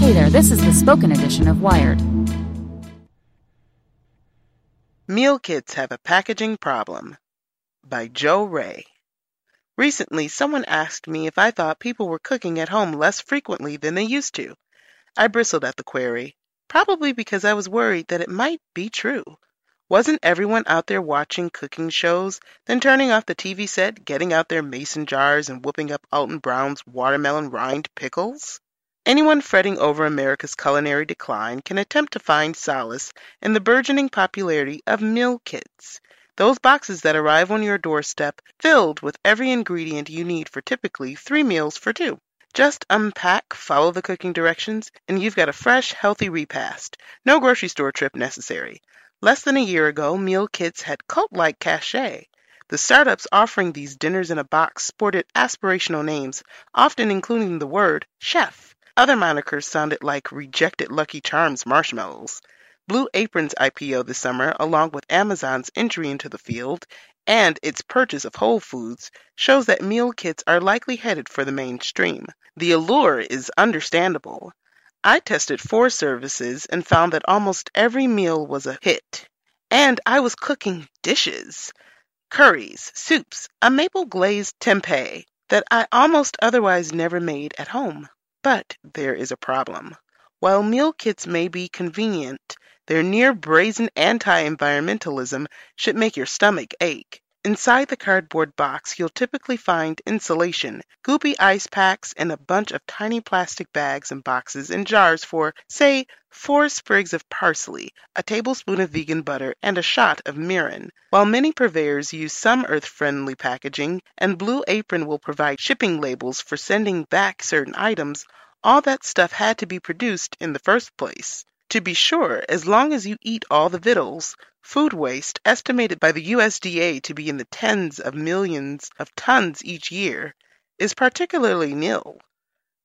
Hey there, this is the spoken edition of Wired. Meal Kits Have a Packaging Problem by Joe Ray. Recently, someone asked me if I thought people were cooking at home less frequently than they used to. I bristled at the query, probably because I was worried that it might be true. Wasn't everyone out there watching cooking shows, then turning off the TV set, getting out their mason jars, and whooping up Alton Brown's watermelon rind pickles? Anyone fretting over America's culinary decline can attempt to find solace in the burgeoning popularity of meal kits. Those boxes that arrive on your doorstep filled with every ingredient you need for typically three meals for two. Just unpack, follow the cooking directions, and you've got a fresh, healthy repast. No grocery store trip necessary. Less than a year ago, meal kits had cult like cachet. The startups offering these dinners in a box sported aspirational names, often including the word chef. Other monikers sounded like rejected Lucky Charms marshmallows. Blue Apron's IPO this summer, along with Amazon's entry into the field and its purchase of Whole Foods, shows that meal kits are likely headed for the mainstream. The allure is understandable. I tested four services and found that almost every meal was a hit. And I was cooking dishes curries, soups, a maple glazed tempeh that I almost otherwise never made at home. But there is a problem. While meal kits may be convenient, their near brazen anti environmentalism should make your stomach ache. Inside the cardboard box, you'll typically find insulation, goopy ice packs, and a bunch of tiny plastic bags and boxes and jars for, say, four sprigs of parsley, a tablespoon of vegan butter, and a shot of mirin. While many purveyors use some earth friendly packaging, and Blue Apron will provide shipping labels for sending back certain items, all that stuff had to be produced in the first place. To be sure, as long as you eat all the victuals, food waste, estimated by the USDA to be in the tens of millions of tons each year, is particularly nil.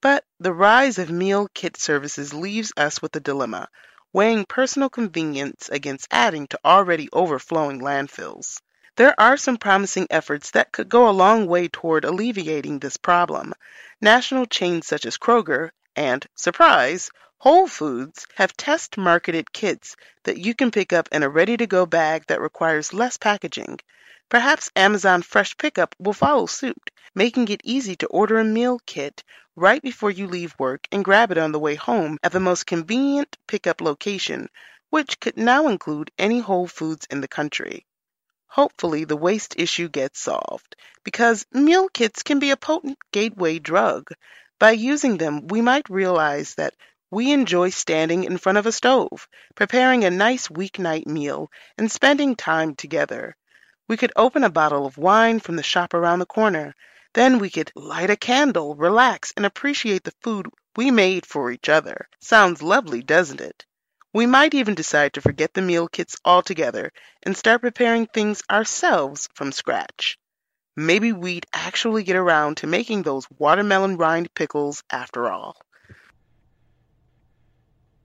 But the rise of meal kit services leaves us with a dilemma, weighing personal convenience against adding to already overflowing landfills. There are some promising efforts that could go a long way toward alleviating this problem. National chains such as Kroger and, surprise, Whole Foods have test marketed kits that you can pick up in a ready to go bag that requires less packaging. Perhaps Amazon Fresh Pickup will follow suit, making it easy to order a meal kit right before you leave work and grab it on the way home at the most convenient pickup location, which could now include any Whole Foods in the country. Hopefully, the waste issue gets solved because meal kits can be a potent gateway drug. By using them, we might realize that we enjoy standing in front of a stove, preparing a nice weeknight meal, and spending time together. We could open a bottle of wine from the shop around the corner. Then we could light a candle, relax, and appreciate the food we made for each other. Sounds lovely, doesn't it? We might even decide to forget the meal kits altogether and start preparing things ourselves from scratch. Maybe we'd actually get around to making those watermelon rind pickles after all.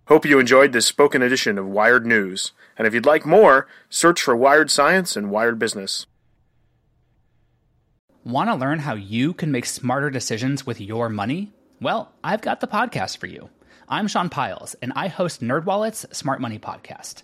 Hope you enjoyed this spoken edition of Wired News. And if you'd like more, search for Wired Science and Wired Business. Want to learn how you can make smarter decisions with your money? Well, I've got the podcast for you. I'm Sean Pyles, and I host NerdWallet's Smart Money Podcast.